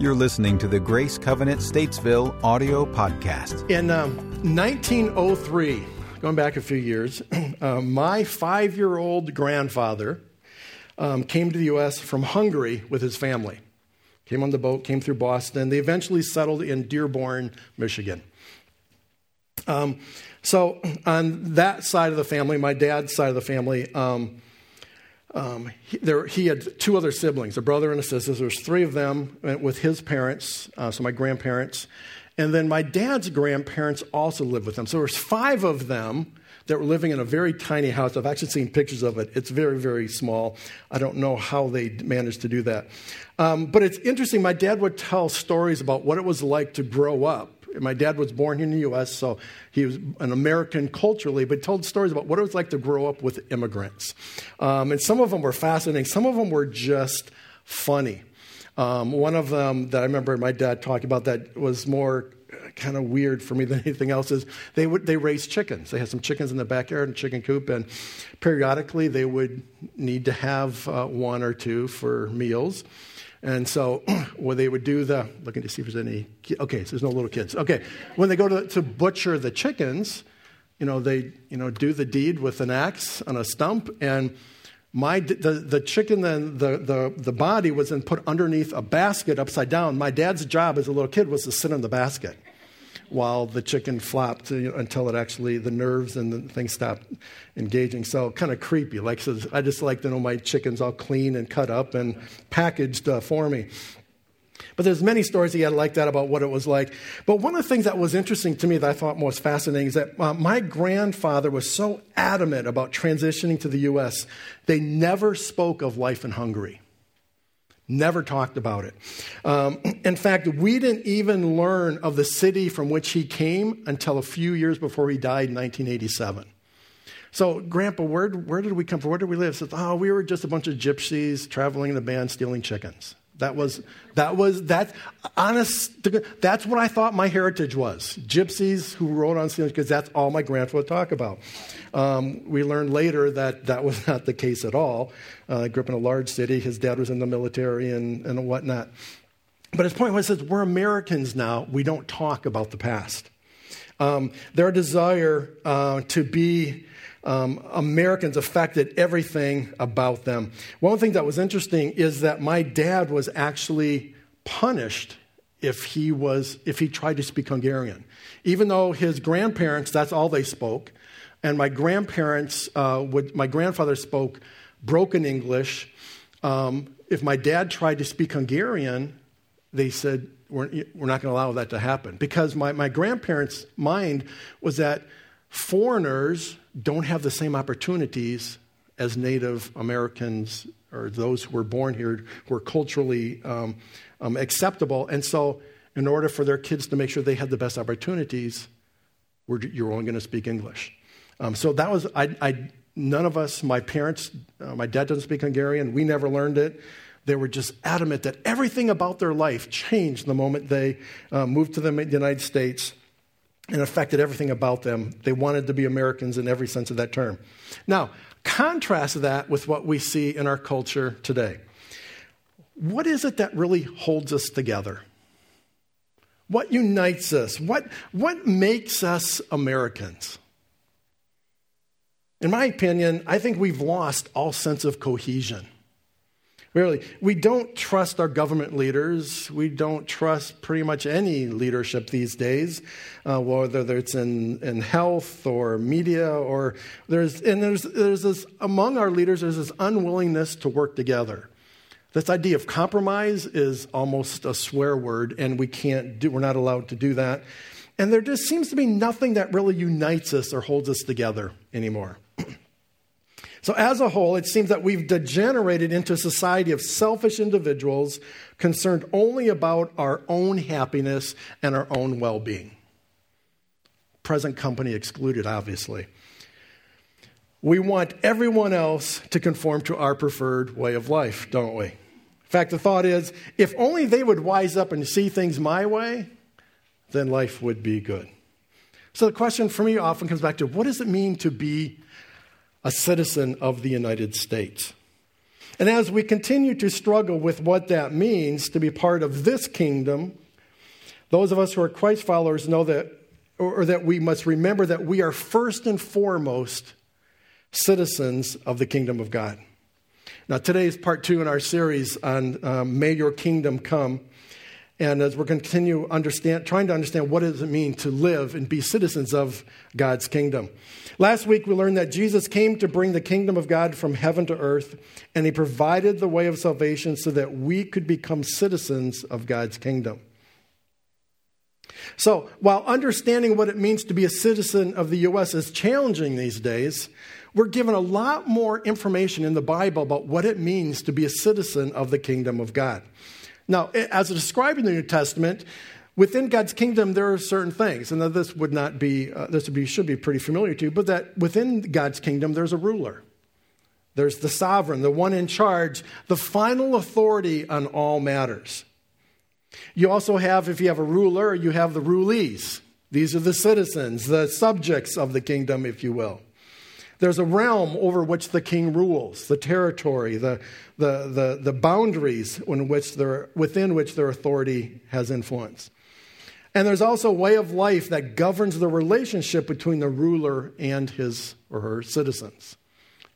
You're listening to the Grace Covenant Statesville audio podcast. In um, 1903, going back a few years, uh, my five year old grandfather um, came to the U.S. from Hungary with his family. Came on the boat, came through Boston. They eventually settled in Dearborn, Michigan. Um, so, on that side of the family, my dad's side of the family, um, um, he, there, he had two other siblings, a brother and a sister. There was three of them uh, with his parents, uh, so my grandparents. And then my dad's grandparents also lived with them. So there was five of them that were living in a very tiny house. I've actually seen pictures of it. It's very, very small. I don't know how they managed to do that. Um, but it's interesting. My dad would tell stories about what it was like to grow up my dad was born here in the U.S., so he was an American culturally, but told stories about what it was like to grow up with immigrants. Um, and some of them were fascinating, some of them were just funny. Um, one of them that I remember my dad talking about that was more kind of weird for me than anything else is they would they raised chickens. They had some chickens in the backyard and chicken coop, and periodically they would need to have uh, one or two for meals. And so when they would do the, looking to see if there's any, okay, so there's no little kids. Okay, when they go to, to butcher the chickens, you know, they, you know, do the deed with an axe on a stump, and my, the, the chicken, then the, the, the body was then put underneath a basket upside down. My dad's job as a little kid was to sit in the basket while the chicken flopped you know, until it actually the nerves and the things stopped engaging. So kind of creepy. Like so I just like to know my chickens all clean and cut up and packaged uh, for me. But there's many stories he had like that about what it was like. But one of the things that was interesting to me that I thought most fascinating is that uh, my grandfather was so adamant about transitioning to the U.S. They never spoke of life in Hungary. Never talked about it. Um, in fact, we didn't even learn of the city from which he came until a few years before he died in 1987. So, Grandpa, where, where did we come from? Where did we live? Says, oh, we were just a bunch of gypsies traveling in a band stealing chickens. That was, that was, that, honest, that's what I thought my heritage was. Gypsies who rode on stealing, because that's all my grandfather would talk about. Um, we learned later that that was not the case at all. Uh, grew up in a large city. His dad was in the military and, and whatnot. But his point was that we're Americans now. We don't talk about the past. Um, their desire uh, to be um, Americans affected everything about them. One things that was interesting is that my dad was actually punished if he was if he tried to speak Hungarian, even though his grandparents that's all they spoke, and my grandparents uh, would my grandfather spoke broken English. Um, if my dad tried to speak Hungarian, they said we're, we're not going to allow that to happen because my, my grandparents' mind was that foreigners don't have the same opportunities as Native Americans or those who were born here who are culturally um, um, acceptable. And so, in order for their kids to make sure they had the best opportunities, you're only going to speak English. Um, so that was, I, I, none of us, my parents, uh, my dad doesn't speak Hungarian, we never learned it. They were just adamant that everything about their life changed the moment they uh, moved to the United States and affected everything about them. They wanted to be Americans in every sense of that term. Now, contrast that with what we see in our culture today. What is it that really holds us together? What unites us? What, what makes us Americans? In my opinion, I think we've lost all sense of cohesion. Really, we don't trust our government leaders. We don't trust pretty much any leadership these days, uh, whether it's in, in health or media or there's and there's there's this among our leaders there's this unwillingness to work together. This idea of compromise is almost a swear word, and we can't do. We're not allowed to do that. And there just seems to be nothing that really unites us or holds us together anymore. So, as a whole, it seems that we've degenerated into a society of selfish individuals concerned only about our own happiness and our own well being. Present company excluded, obviously. We want everyone else to conform to our preferred way of life, don't we? In fact, the thought is if only they would wise up and see things my way, then life would be good. So the question for me often comes back to what does it mean to be a citizen of the United States. And as we continue to struggle with what that means to be part of this kingdom, those of us who are Christ followers know that, or that we must remember that we are first and foremost citizens of the kingdom of God. Now, today is part two in our series on um, May Your Kingdom Come. And as we're continue understand, trying to understand what does it mean to live and be citizens of God's kingdom. Last week we learned that Jesus came to bring the kingdom of God from heaven to earth, and he provided the way of salvation so that we could become citizens of God's kingdom. So, while understanding what it means to be a citizen of the U.S. is challenging these days, we're given a lot more information in the Bible about what it means to be a citizen of the kingdom of God. Now, as described in the New Testament, within God's kingdom, there are certain things, and this would not be, uh, this would be, should be pretty familiar to you, but that within God's kingdom, there's a ruler. There's the sovereign, the one in charge, the final authority on all matters. You also have, if you have a ruler, you have the rulees. These are the citizens, the subjects of the kingdom, if you will. There's a realm over which the king rules, the territory, the, the, the, the boundaries which their, within which their authority has influence. And there's also a way of life that governs the relationship between the ruler and his or her citizens.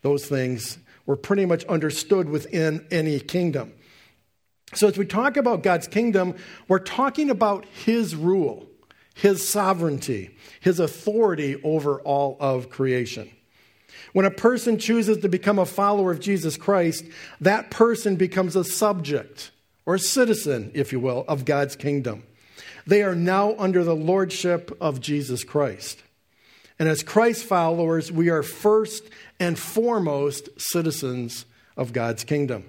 Those things were pretty much understood within any kingdom. So, as we talk about God's kingdom, we're talking about his rule, his sovereignty, his authority over all of creation. When a person chooses to become a follower of Jesus Christ, that person becomes a subject or a citizen, if you will, of God's kingdom. They are now under the lordship of Jesus Christ. And as Christ followers, we are first and foremost citizens of God's kingdom.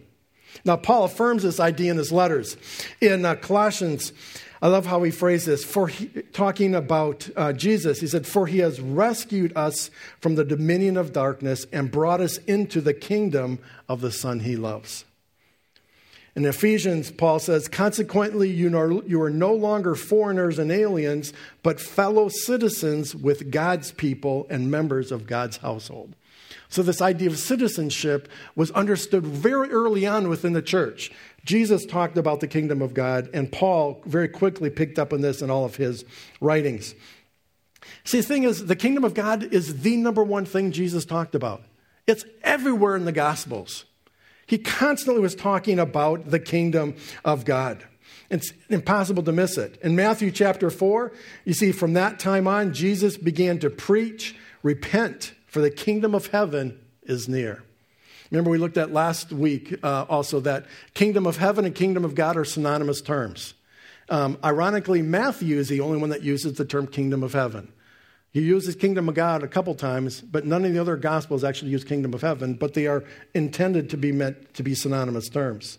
Now, Paul affirms this idea in his letters. In uh, Colossians I love how he phrased this. For he, talking about uh, Jesus, he said, "For he has rescued us from the dominion of darkness and brought us into the kingdom of the Son he loves." In Ephesians, Paul says, "Consequently, you, you are no longer foreigners and aliens, but fellow citizens with God's people and members of God's household." So, this idea of citizenship was understood very early on within the church. Jesus talked about the kingdom of God, and Paul very quickly picked up on this in all of his writings. See, the thing is, the kingdom of God is the number one thing Jesus talked about. It's everywhere in the Gospels. He constantly was talking about the kingdom of God. It's impossible to miss it. In Matthew chapter 4, you see, from that time on, Jesus began to preach, repent, for the kingdom of heaven is near. Remember, we looked at last week uh, also that kingdom of heaven and kingdom of God are synonymous terms. Um, ironically, Matthew is the only one that uses the term kingdom of heaven. He uses kingdom of God a couple times, but none of the other gospels actually use kingdom of heaven, but they are intended to be meant to be synonymous terms.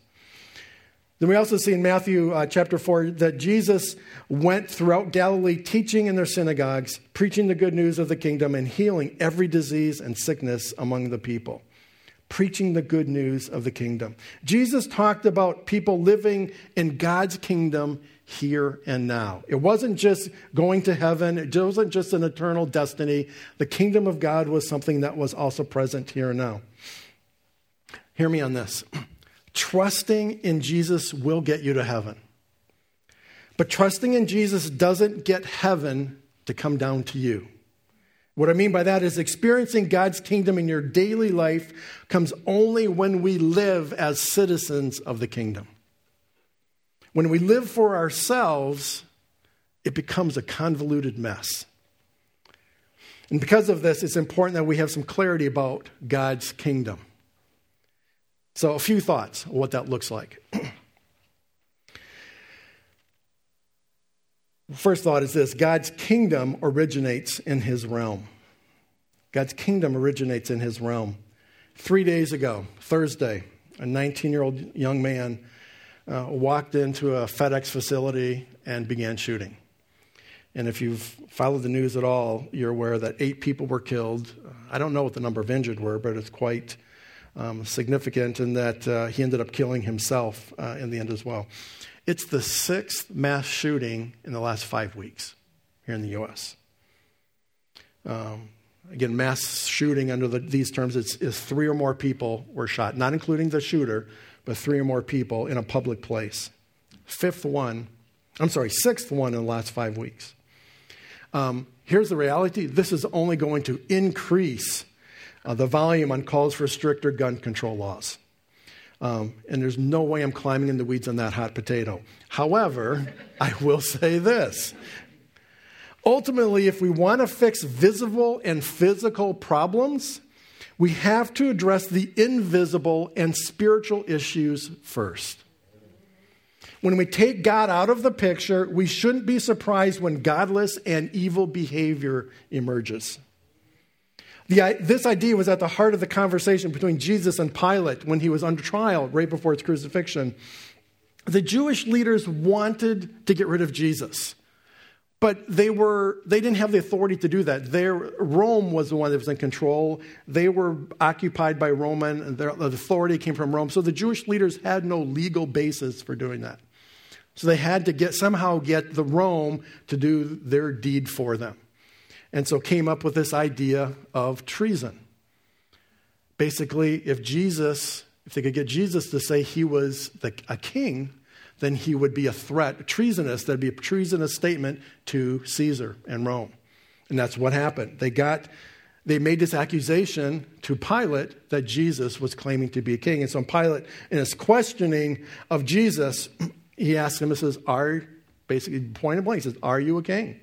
Then we also see in Matthew uh, chapter 4 that Jesus went throughout Galilee teaching in their synagogues, preaching the good news of the kingdom, and healing every disease and sickness among the people preaching the good news of the kingdom. Jesus talked about people living in God's kingdom here and now. It wasn't just going to heaven, it wasn't just an eternal destiny. The kingdom of God was something that was also present here and now. Hear me on this. Trusting in Jesus will get you to heaven. But trusting in Jesus doesn't get heaven to come down to you. What I mean by that is experiencing God's kingdom in your daily life comes only when we live as citizens of the kingdom. When we live for ourselves, it becomes a convoluted mess. And because of this, it's important that we have some clarity about God's kingdom. So, a few thoughts on what that looks like. First thought is this God's kingdom originates in his realm. God's kingdom originates in his realm. Three days ago, Thursday, a 19 year old young man uh, walked into a FedEx facility and began shooting. And if you've followed the news at all, you're aware that eight people were killed. I don't know what the number of injured were, but it's quite um, significant in that uh, he ended up killing himself uh, in the end as well. It's the sixth mass shooting in the last five weeks here in the U.S. Um, again, mass shooting under the, these terms is, is three or more people were shot, not including the shooter, but three or more people in a public place. Fifth one, I'm sorry, sixth one in the last five weeks. Um, here's the reality this is only going to increase uh, the volume on calls for stricter gun control laws. Um, and there's no way I'm climbing in the weeds on that hot potato. However, I will say this. Ultimately, if we want to fix visible and physical problems, we have to address the invisible and spiritual issues first. When we take God out of the picture, we shouldn't be surprised when godless and evil behavior emerges. The, this idea was at the heart of the conversation between Jesus and Pilate when he was under trial right before his crucifixion. The Jewish leaders wanted to get rid of Jesus, but they, were, they didn't have the authority to do that. Their, Rome was the one that was in control. They were occupied by Roman, and their, the authority came from Rome. So the Jewish leaders had no legal basis for doing that. So they had to get, somehow get the Rome to do their deed for them and so came up with this idea of treason. Basically, if Jesus, if they could get Jesus to say he was the, a king, then he would be a threat, treasonous. That'd be a treasonous statement to Caesar and Rome. And that's what happened. They got they made this accusation to Pilate that Jesus was claiming to be a king. And so Pilate, in his questioning of Jesus, he asked him, he says, Are basically point blank, he says, Are you a king?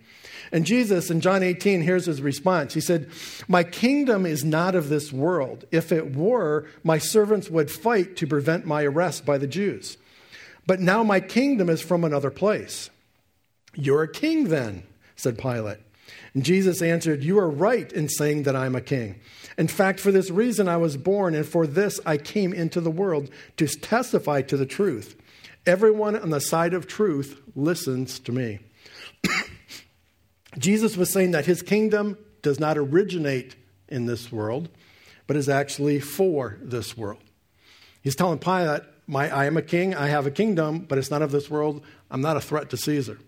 And Jesus in John 18, here's his response. He said, My kingdom is not of this world. If it were, my servants would fight to prevent my arrest by the Jews. But now my kingdom is from another place. You're a king then, said Pilate. And Jesus answered, You are right in saying that I'm a king. In fact, for this reason I was born, and for this I came into the world to testify to the truth. Everyone on the side of truth listens to me. Jesus was saying that his kingdom does not originate in this world, but is actually for this world. He's telling Pilate, my, I am a king, I have a kingdom, but it's not of this world. I'm not a threat to Caesar.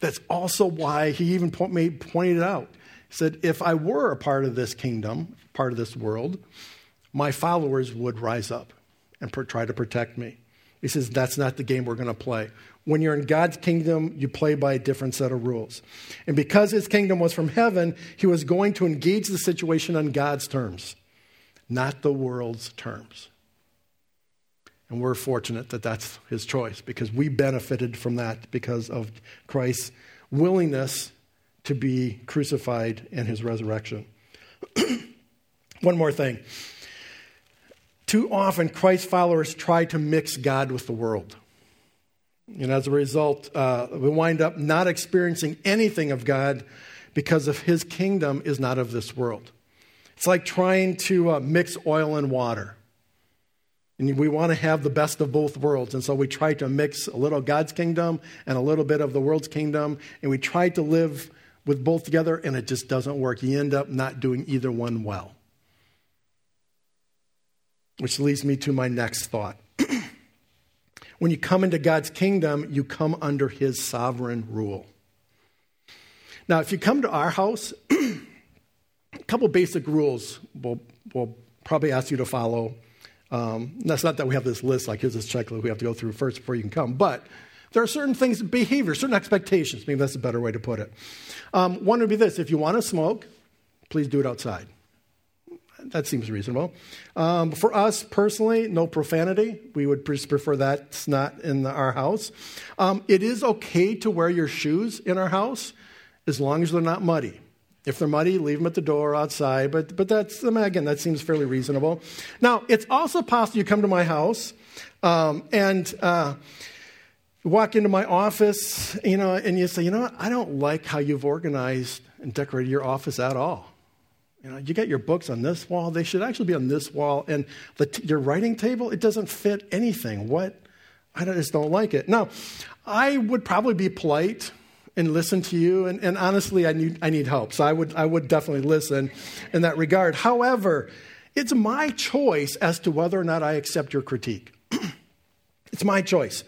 That's also why he even point, made, pointed it out. He said, if I were a part of this kingdom, part of this world, my followers would rise up and try to protect me. He says, that's not the game we're going to play. When you're in God's kingdom, you play by a different set of rules. And because his kingdom was from heaven, he was going to engage the situation on God's terms, not the world's terms. And we're fortunate that that's his choice because we benefited from that because of Christ's willingness to be crucified and his resurrection. One more thing. Too often, Christ followers try to mix God with the world. And as a result, uh, we wind up not experiencing anything of God because of his kingdom is not of this world. It's like trying to uh, mix oil and water. And we want to have the best of both worlds. And so we try to mix a little God's kingdom and a little bit of the world's kingdom. And we try to live with both together, and it just doesn't work. You end up not doing either one well. Which leads me to my next thought. When you come into God's kingdom, you come under his sovereign rule. Now, if you come to our house, a couple basic rules we'll, we'll probably ask you to follow. Um, that's not that we have this list, like here's this checklist we have to go through first before you can come, but there are certain things, behavior, certain expectations. Maybe that's a better way to put it. Um, one would be this if you want to smoke, please do it outside. That seems reasonable. Um, for us personally, no profanity. We would prefer that's not in our house. Um, it is okay to wear your shoes in our house as long as they're not muddy. If they're muddy, leave them at the door outside. But, but that's, again, that seems fairly reasonable. Now, it's also possible you come to my house um, and uh, walk into my office, you know, and you say, you know what, I don't like how you've organized and decorated your office at all. You know, you got your books on this wall. They should actually be on this wall. And t- your writing table, it doesn't fit anything. What? I just don't like it. Now, I would probably be polite and listen to you. And, and honestly, I need, I need help. So I would, I would definitely listen in that regard. However, it's my choice as to whether or not I accept your critique. it's my choice.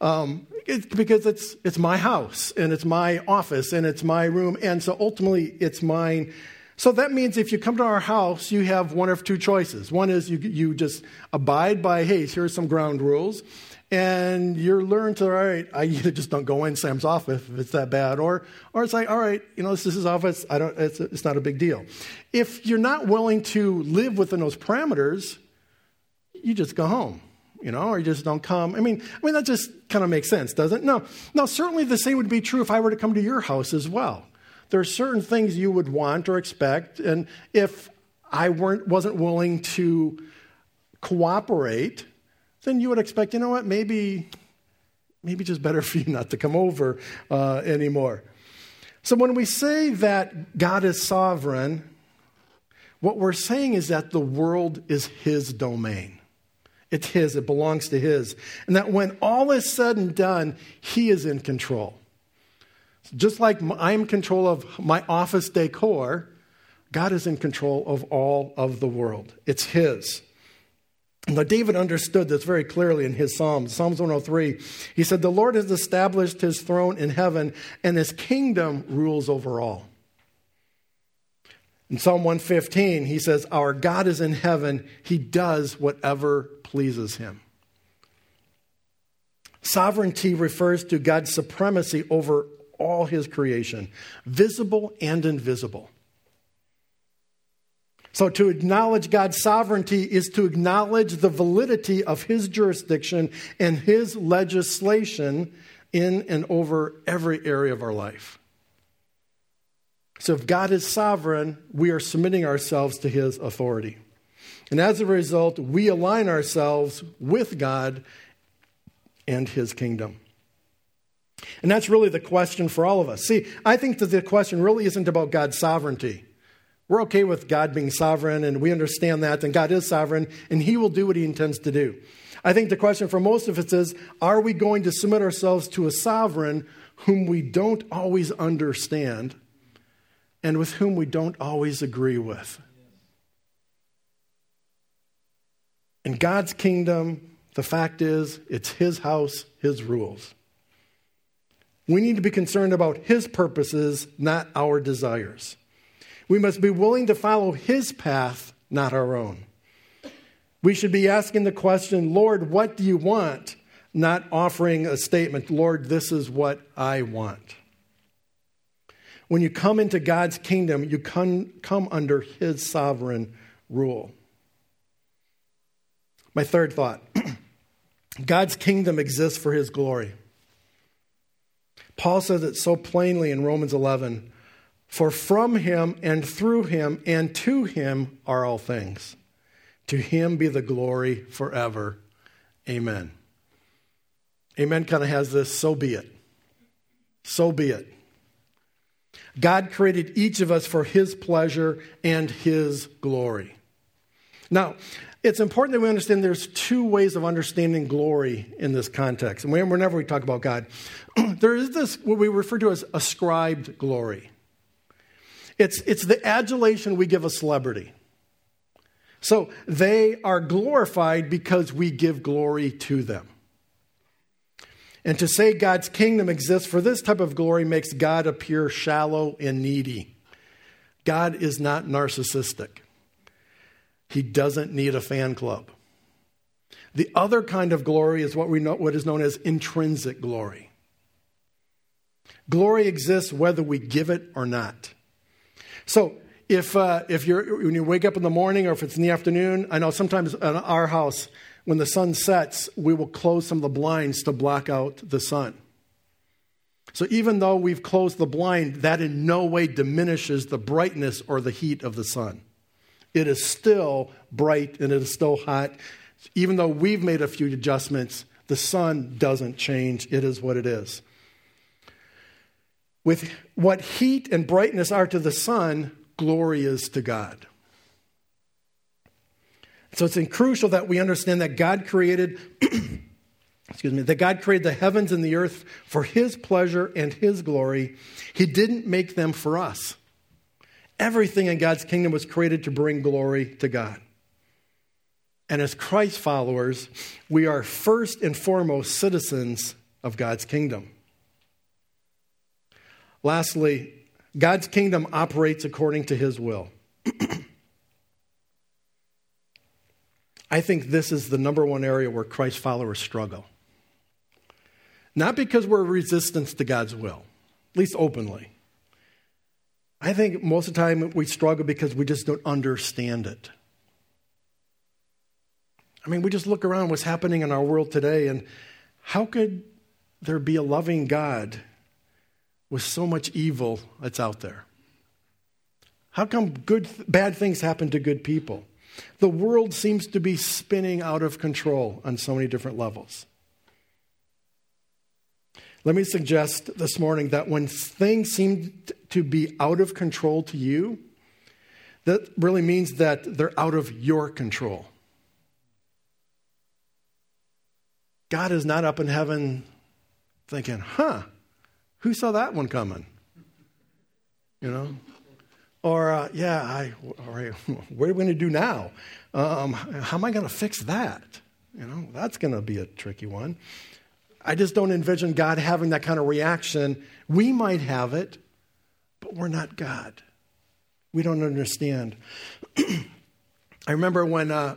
Um, it's because it's, it's my house and it's my office and it's my room. And so ultimately, it's mine So that means if you come to our house, you have one of two choices. One is you, you just abide by, hey, here's some ground rules. And you're learn to, all right, I either just don't go in Sam's office if it's that bad, or, or it's like, all right, you know, this is his office. I don't, it's, it's not a big deal. If you're not willing to live within those parameters, you just go home you know, or you just don't come. I mean, I mean that just kind of makes sense, doesn't it? No, no. Certainly, the same would be true if I were to come to your house as well. There are certain things you would want or expect, and if I weren't wasn't willing to cooperate, then you would expect, you know what, maybe, maybe just better for you not to come over uh, anymore. So when we say that God is sovereign, what we're saying is that the world is His domain. It's His, it belongs to His. And that when all is said and done, He is in control. Just like I'm in control of my office decor, God is in control of all of the world. It's His. Now, David understood this very clearly in his Psalms. Psalms 103, he said, The Lord has established his throne in heaven, and his kingdom rules over all. In Psalm 115, he says, Our God is in heaven. He does whatever pleases him. Sovereignty refers to God's supremacy over all his creation, visible and invisible. So, to acknowledge God's sovereignty is to acknowledge the validity of his jurisdiction and his legislation in and over every area of our life. So if God is sovereign, we are submitting ourselves to his authority. And as a result, we align ourselves with God and his kingdom. And that's really the question for all of us. See, I think that the question really isn't about God's sovereignty. We're okay with God being sovereign, and we understand that, and God is sovereign, and He will do what He intends to do. I think the question for most of us is are we going to submit ourselves to a sovereign whom we don't always understand and with whom we don't always agree with. In God's kingdom, the fact is, it's His house, His rules. We need to be concerned about His purposes, not our desires. We must be willing to follow His path, not our own. We should be asking the question, Lord, what do you want? Not offering a statement, Lord, this is what I want. When you come into God's kingdom, you come, come under His sovereign rule. My third thought God's kingdom exists for His glory. Paul says it so plainly in Romans 11 For from Him and through Him and to Him are all things. To Him be the glory forever. Amen. Amen kind of has this so be it. So be it. God created each of us for His pleasure and His glory. Now, it's important that we understand there's two ways of understanding glory in this context. And whenever we talk about God, there is this, what we refer to as ascribed glory. It's, it's the adulation we give a celebrity. So they are glorified because we give glory to them. And to say God's kingdom exists for this type of glory makes God appear shallow and needy. God is not narcissistic, He doesn't need a fan club. The other kind of glory is what, we know, what is known as intrinsic glory. Glory exists whether we give it or not. So, if, uh, if you're, when you wake up in the morning or if it's in the afternoon, I know sometimes in our house, when the sun sets, we will close some of the blinds to block out the sun. So even though we've closed the blind, that in no way diminishes the brightness or the heat of the sun. It is still bright and it is still hot. Even though we've made a few adjustments, the sun doesn't change. It is what it is. With what heat and brightness are to the sun, glory is to God. So it's crucial that we understand that God created, excuse me, that God created the heavens and the earth for His pleasure and His glory. He didn't make them for us. Everything in God's kingdom was created to bring glory to God. And as Christ followers, we are first and foremost citizens of God's kingdom. Lastly, God's kingdom operates according to his will. I think this is the number one area where Christ followers struggle. Not because we're resistance to God's will, at least openly. I think most of the time we struggle because we just don't understand it. I mean, we just look around what's happening in our world today, and how could there be a loving God with so much evil that's out there? How come good, bad things happen to good people? The world seems to be spinning out of control on so many different levels. Let me suggest this morning that when things seem to be out of control to you, that really means that they're out of your control. God is not up in heaven thinking, huh, who saw that one coming? You know? Or, uh, yeah, I, all right, what are we going to do now? Um, how am I going to fix that? You know, that's going to be a tricky one. I just don't envision God having that kind of reaction. We might have it, but we're not God. We don't understand. I remember when uh,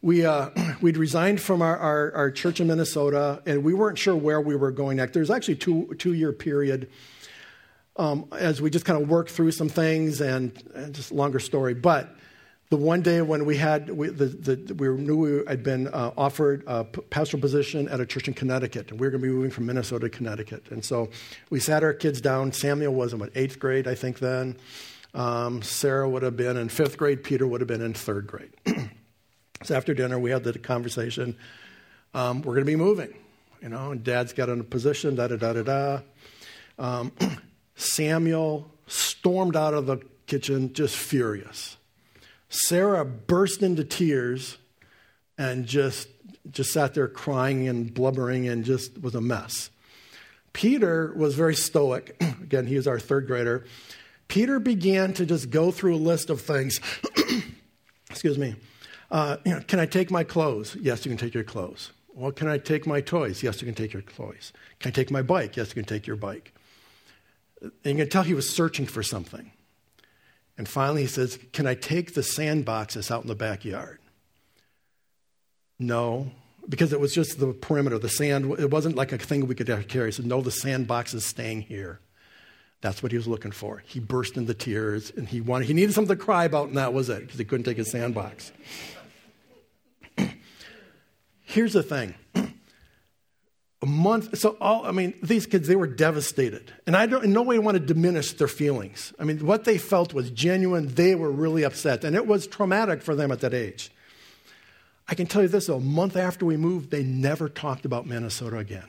we, uh, we'd resigned from our, our, our, church in Minnesota, and we weren't sure where we were going next. There was actually a two, two year period um, as we just kind of worked through some things, and, and just longer story. But the one day when we had we, the, the, we knew we had been uh, offered a pastoral position at a church in Connecticut, and we were going to be moving from Minnesota to Connecticut. And so we sat our kids down. Samuel was in what eighth grade, I think. Then um, Sarah would have been in fifth grade. Peter would have been in third grade. so after dinner, we had the conversation. Um, we're going to be moving, you know. And Dad's got a position. Da da da da da. Um, Samuel stormed out of the kitchen just furious Sarah burst into tears and just, just sat there crying and blubbering and just was a mess. Peter was very stoic. Again, he was our third grader. Peter began to just go through a list of things. Excuse me. Uh, you know, can I take my clothes? Yes, you can take your clothes. Well, can I take my toys? Yes, you can take your toys. Can I take my bike? Yes, you can take your bike. And you can tell he was searching for something. And finally, he says, Can I take the sandboxes out in the backyard? No, because it was just the perimeter. The sand, it wasn't like a thing we could carry. He said, No, the sandbox is staying here. That's what he was looking for. He burst into tears and he wanted, he needed something to cry about, and that was it, because he couldn't take his sandbox. Here's the thing a month. So all, I mean, these kids, they were devastated. And I don't in no way want to diminish their feelings. I mean, what they felt was genuine. They were really upset. And it was traumatic for them at that age. I can tell you this, though, a month after we moved, they never talked about Minnesota again.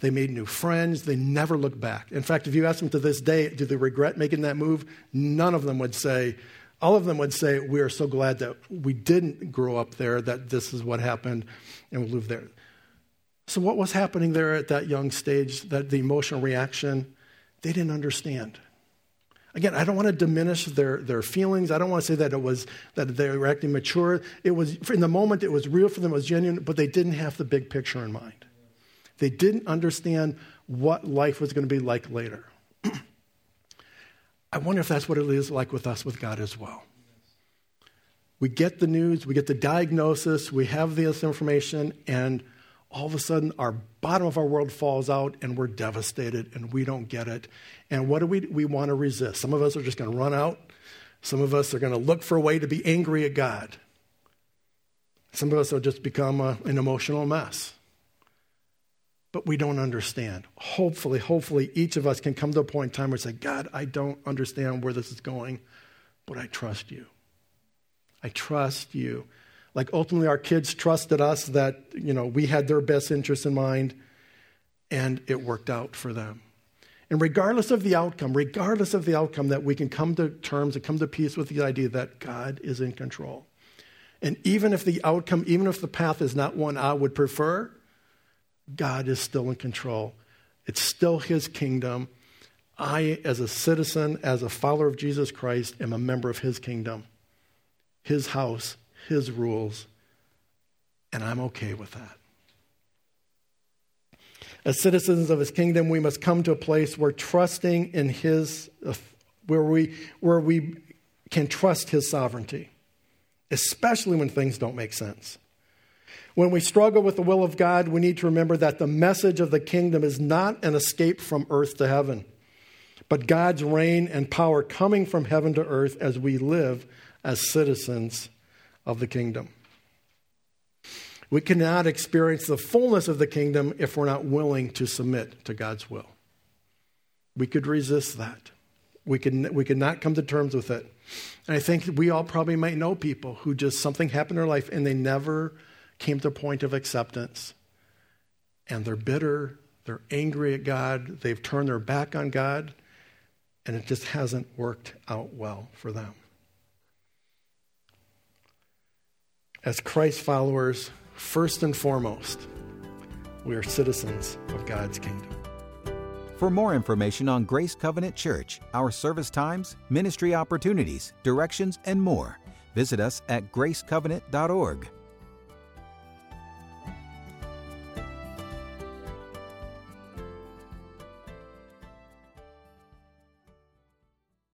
They made new friends. They never looked back. In fact, if you ask them to this day, do they regret making that move? None of them would say, all of them would say, We are so glad that we didn't grow up there, that this is what happened, and we lived there. So, what was happening there at that young stage, that the emotional reaction, they didn't understand. Again, I don't want to diminish their, their feelings. I don't want to say that it was that they were acting mature. It was in the moment it was real for them, it was genuine, but they didn't have the big picture in mind. They didn't understand what life was going to be like later. I wonder if that's what it is like with us with God as well. We get the news, we get the diagnosis, we have this information, and all of a sudden our bottom of our world falls out and we're devastated and we don't get it. And what do we we want to resist? Some of us are just going to run out. Some of us are going to look for a way to be angry at God. Some of us will just become a, an emotional mess. But we don't understand. Hopefully, hopefully, each of us can come to a point in time where we say, God, I don't understand where this is going, but I trust you. I trust you. Like ultimately, our kids trusted us that, you know, we had their best interests in mind, and it worked out for them. And regardless of the outcome, regardless of the outcome, that we can come to terms and come to peace with the idea that God is in control. And even if the outcome, even if the path is not one I would prefer, God is still in control. It's still His kingdom. I, as a citizen, as a follower of Jesus Christ, am a member of His kingdom, His house, his rules, and I'm okay with that. As citizens of his kingdom, we must come to a place where trusting in his, where we, where we can trust his sovereignty, especially when things don't make sense. When we struggle with the will of God, we need to remember that the message of the kingdom is not an escape from earth to heaven, but God's reign and power coming from heaven to earth as we live as citizens of the kingdom. We cannot experience the fullness of the kingdom if we're not willing to submit to God's will. We could resist that. We could, we could not come to terms with it. And I think we all probably might know people who just something happened in their life and they never came to a point of acceptance. And they're bitter, they're angry at God, they've turned their back on God, and it just hasn't worked out well for them. As Christ followers, first and foremost, we are citizens of God's kingdom. For more information on Grace Covenant Church, our service times, ministry opportunities, directions, and more, visit us at gracecovenant.org.